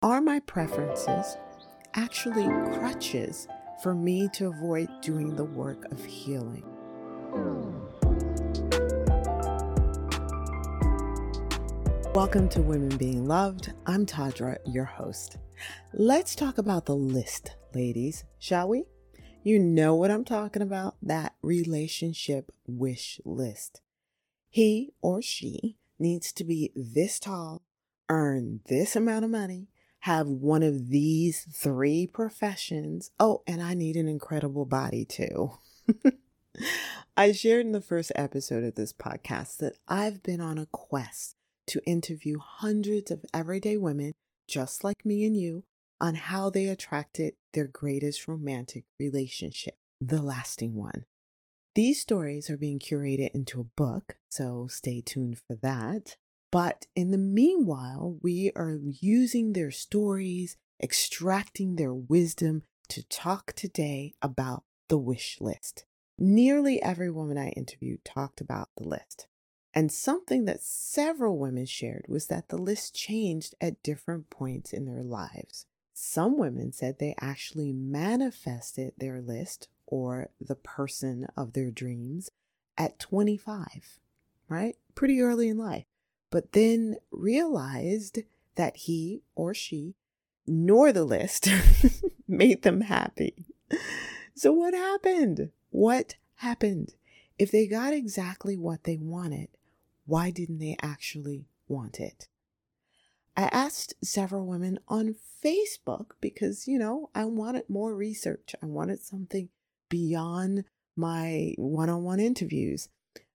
Are my preferences actually crutches for me to avoid doing the work of healing? Welcome to Women Being Loved. I'm Tadra, your host. Let's talk about the list, ladies, shall we? You know what I'm talking about that relationship wish list. He or she needs to be this tall, earn this amount of money, have one of these three professions. Oh, and I need an incredible body too. I shared in the first episode of this podcast that I've been on a quest to interview hundreds of everyday women just like me and you on how they attracted their greatest romantic relationship, the lasting one. These stories are being curated into a book, so stay tuned for that. But in the meanwhile, we are using their stories, extracting their wisdom to talk today about the wish list. Nearly every woman I interviewed talked about the list. And something that several women shared was that the list changed at different points in their lives. Some women said they actually manifested their list or the person of their dreams at 25, right? Pretty early in life but then realized that he or she nor the list made them happy. So, what happened? What happened? If they got exactly what they wanted, why didn't they actually want it? I asked several women on Facebook because, you know, I wanted more research. I wanted something beyond my one on one interviews.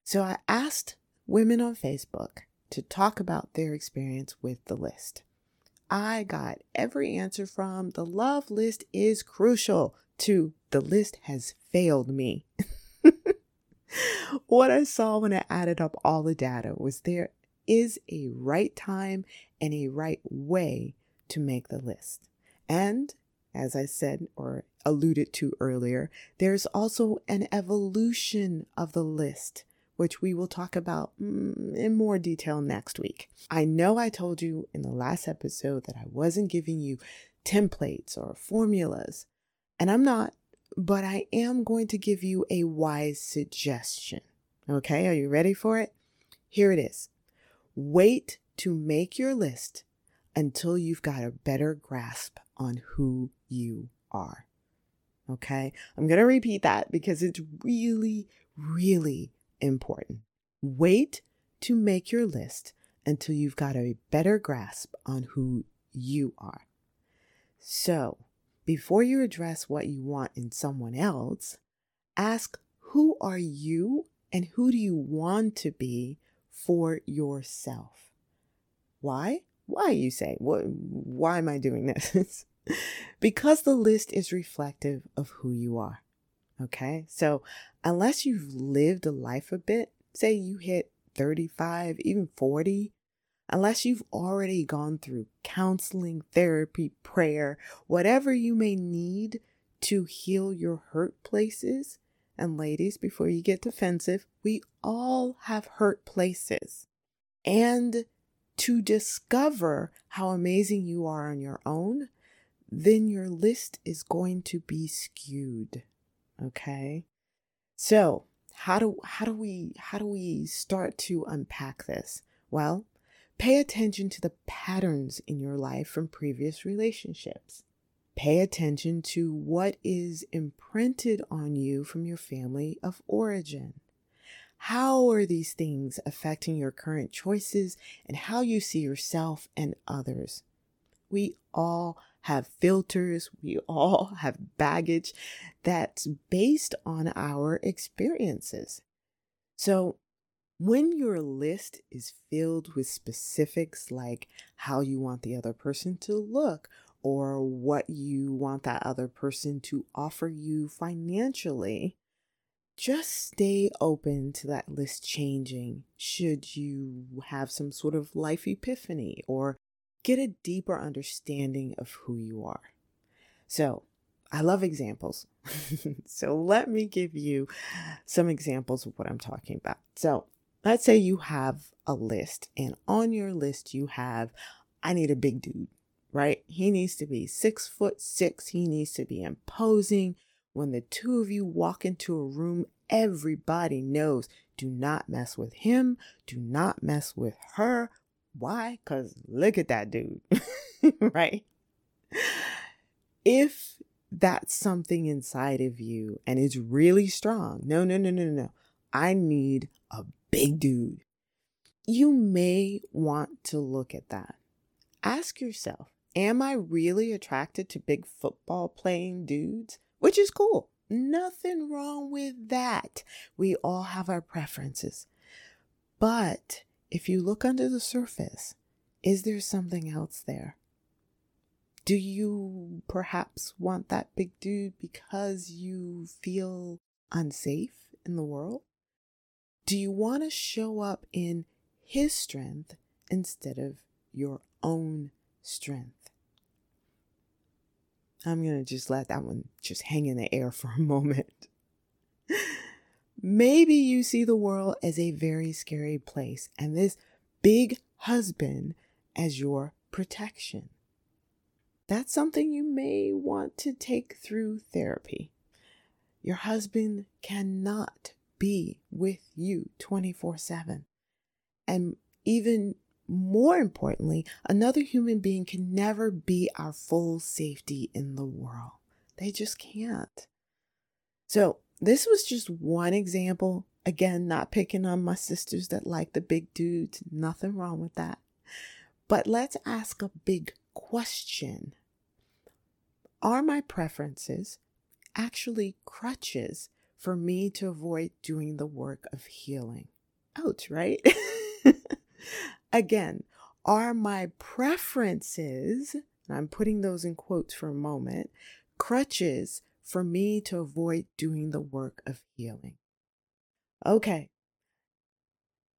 So I asked women on Facebook to talk about their experience with the list. I got every answer from the love list is crucial to the list has failed me. what I saw when I added up all the data was there is a right time and a right way to make the list. And as I said or alluded to earlier, there's also an evolution of the list which we will talk about mm, in more detail next week. I know I told you in the last episode that I wasn't giving you templates or formulas, and I'm not, but I am going to give you a wise suggestion. Okay, are you ready for it? Here it is. Wait to make your list until you've got a better grasp on who you are. Okay, I'm going to repeat that because it's really, really important. Wait to make your list until you've got a better grasp on who you are. So, before you address what you want in someone else, ask who are you and who do you want to be for yourself? Why? Why, you say? Why am I doing this? because the list is reflective of who you are. Okay. So, unless you've lived a life a bit, say you hit 35, even 40, unless you've already gone through counseling, therapy, prayer, whatever you may need to heal your hurt places. And ladies, before you get defensive, we all have hurt places. And to discover how amazing you are on your own, then your list is going to be skewed. Okay. So how do how do we how do we start to unpack this? Well, pay attention to the patterns in your life from previous relationships. Pay attention to what is imprinted on you from your family of origin. How are these things affecting your current choices and how you see yourself and others? We all have filters, we all have baggage that's based on our experiences. So, when your list is filled with specifics like how you want the other person to look or what you want that other person to offer you financially, just stay open to that list changing should you have some sort of life epiphany or get a deeper understanding of who you are. So, I love examples. so, let me give you some examples of what I'm talking about. So, let's say you have a list, and on your list, you have, I need a big dude, right? He needs to be six foot six. He needs to be imposing. When the two of you walk into a room, everybody knows do not mess with him, do not mess with her. Why? Because look at that dude, right? If that's something inside of you and it's really strong, no, no, no, no, no. I need a big dude. You may want to look at that. Ask yourself, am I really attracted to big football playing dudes? Which is cool. Nothing wrong with that. We all have our preferences. But if you look under the surface, is there something else there? Do you perhaps want that big dude because you feel unsafe in the world? Do you want to show up in his strength instead of your own strength? I'm going to just let that one just hang in the air for a moment. Maybe you see the world as a very scary place and this big husband as your protection. That's something you may want to take through therapy. Your husband cannot be with you 24 7. And even more importantly, another human being can never be our full safety in the world. They just can't. So, this was just one example. Again, not picking on my sisters that like the big dudes, nothing wrong with that. But let's ask a big question Are my preferences actually crutches for me to avoid doing the work of healing? Ouch, right? Again, are my preferences, and I'm putting those in quotes for a moment, crutches for me to avoid doing the work of healing? Okay.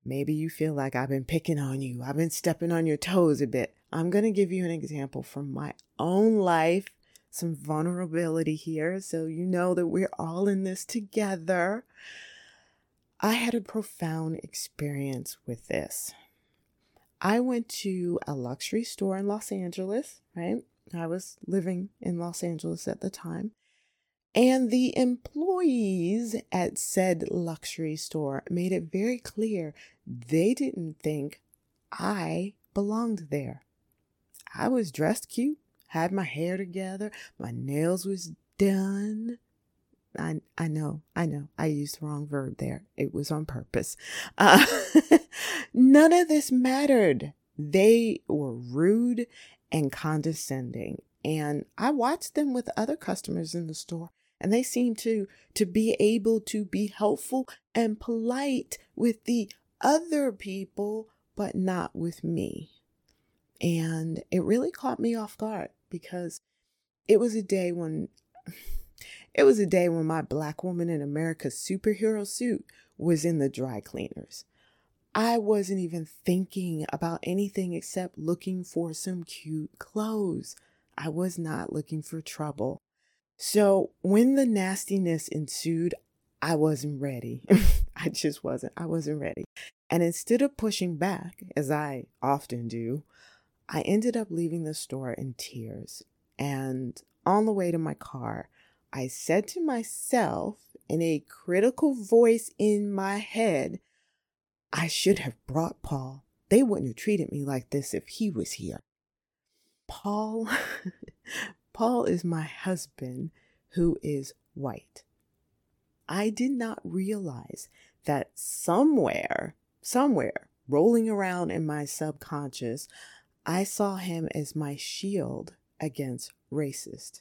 Maybe you feel like I've been picking on you. I've been stepping on your toes a bit. I'm going to give you an example from my own life, some vulnerability here, so you know that we're all in this together. I had a profound experience with this. I went to a luxury store in Los Angeles, right? I was living in Los Angeles at the time. And the employees at said luxury store made it very clear they didn't think I belonged there. I was dressed cute, had my hair together, my nails was done, I I know, I know. I used the wrong verb there. It was on purpose. Uh, none of this mattered. They were rude and condescending. And I watched them with other customers in the store, and they seemed to to be able to be helpful and polite with the other people, but not with me. And it really caught me off guard because it was a day when it was a day when my Black Woman in America superhero suit was in the dry cleaners. I wasn't even thinking about anything except looking for some cute clothes. I was not looking for trouble. So when the nastiness ensued, I wasn't ready. I just wasn't. I wasn't ready. And instead of pushing back, as I often do, I ended up leaving the store in tears. And on the way to my car, I said to myself in a critical voice in my head, I should have brought Paul. They wouldn't have treated me like this if he was here. Paul, Paul is my husband who is white. I did not realize that somewhere, somewhere, rolling around in my subconscious, I saw him as my shield against racist.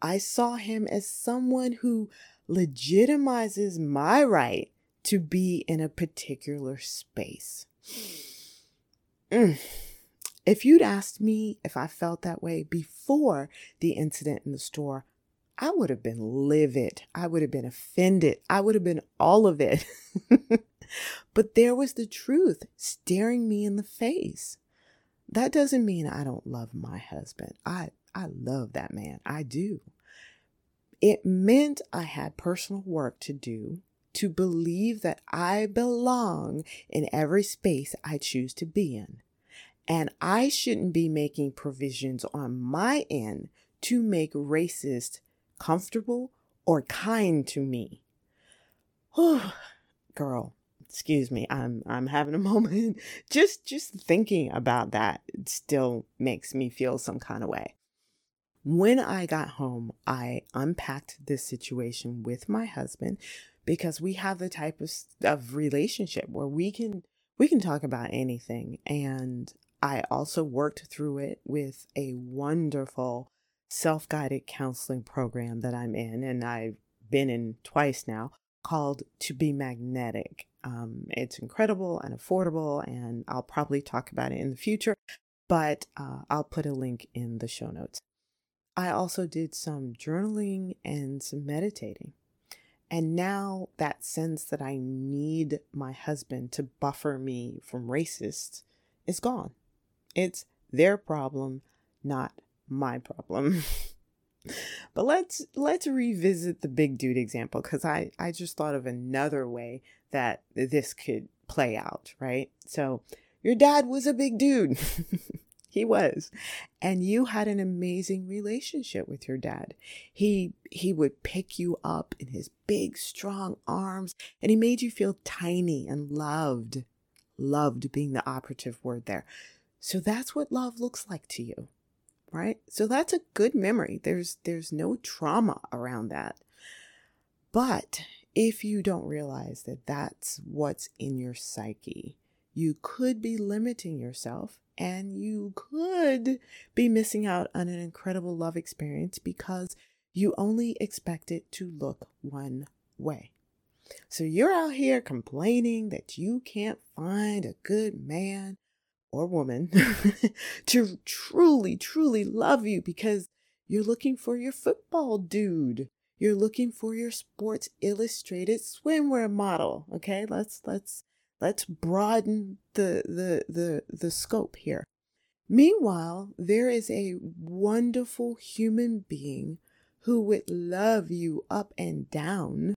I saw him as someone who legitimizes my right to be in a particular space. Mm. If you'd asked me if I felt that way before the incident in the store, I would have been livid. I would have been offended. I would have been all of it. but there was the truth staring me in the face. That doesn't mean I don't love my husband. I I love that man. I do. It meant I had personal work to do to believe that I belong in every space I choose to be in. And I shouldn't be making provisions on my end to make racist comfortable or kind to me. Oh, girl, excuse me. I'm I'm having a moment. Just just thinking about that still makes me feel some kind of way. When I got home, I unpacked this situation with my husband because we have the type of, of relationship where we can we can talk about anything and I also worked through it with a wonderful self guided counseling program that I'm in, and I've been in twice now, called To Be Magnetic. Um, it's incredible and affordable, and I'll probably talk about it in the future, but uh, I'll put a link in the show notes. I also did some journaling and some meditating. And now that sense that I need my husband to buffer me from racists is gone. It's their problem, not my problem. but let's let's revisit the big dude example cuz I I just thought of another way that this could play out, right? So, your dad was a big dude. he was. And you had an amazing relationship with your dad. He he would pick you up in his big strong arms and he made you feel tiny and loved. Loved being the operative word there. So that's what love looks like to you right? So that's a good memory. There's there's no trauma around that. But if you don't realize that that's what's in your psyche, you could be limiting yourself and you could be missing out on an incredible love experience because you only expect it to look one way. So you're out here complaining that you can't find a good man or woman to truly, truly love you because you're looking for your football dude. You're looking for your Sports Illustrated swimwear model. Okay, let's let's let's broaden the the the the scope here. Meanwhile, there is a wonderful human being who would love you up and down,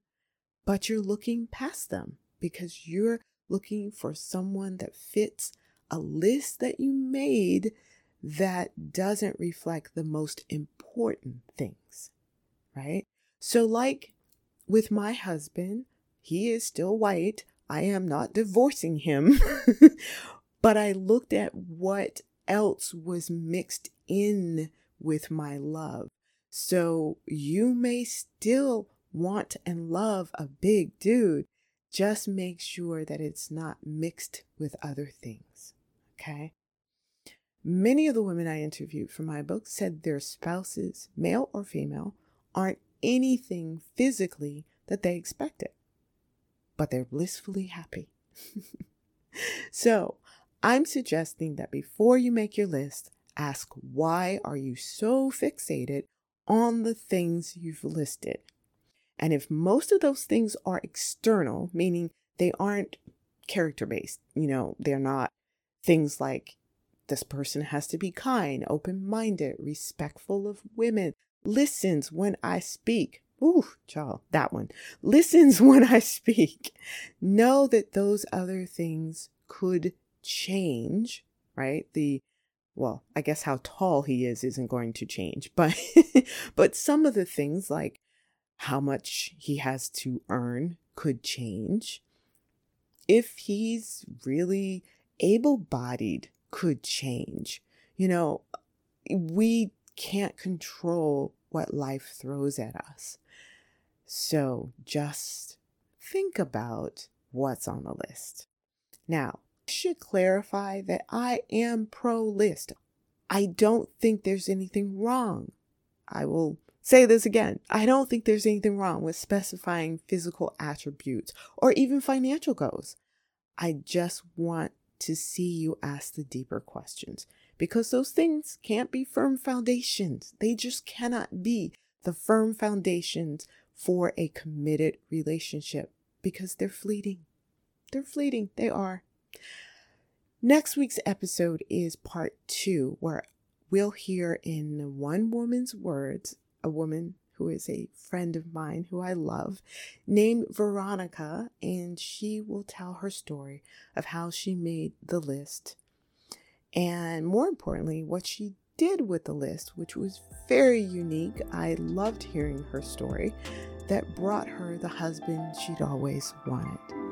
but you're looking past them because you're looking for someone that fits a list that you made that doesn't reflect the most important things, right? So, like with my husband, he is still white. I am not divorcing him, but I looked at what else was mixed in with my love. So, you may still want and love a big dude, just make sure that it's not mixed with other things. Okay. Many of the women I interviewed for my book said their spouses, male or female, aren't anything physically that they expected, but they're blissfully happy. so, I'm suggesting that before you make your list, ask why are you so fixated on the things you've listed? And if most of those things are external, meaning they aren't character based, you know, they're not Things like this person has to be kind, open minded, respectful of women, listens when I speak. Ooh, child, that one. Listens when I speak. Know that those other things could change, right? The well, I guess how tall he is isn't going to change, but but some of the things like how much he has to earn could change. If he's really able bodied could change. You know, we can't control what life throws at us. So just think about what's on the list. Now, I should clarify that I am pro list. I don't think there's anything wrong. I will say this again. I don't think there's anything wrong with specifying physical attributes or even financial goals. I just want to see you ask the deeper questions because those things can't be firm foundations. They just cannot be the firm foundations for a committed relationship because they're fleeting. They're fleeting. They are. Next week's episode is part two, where we'll hear in one woman's words, a woman who is a friend of mine who I love, named Veronica, and she will tell her story of how she made the list. and more importantly, what she did with the list, which was very unique. I loved hearing her story that brought her the husband she'd always wanted.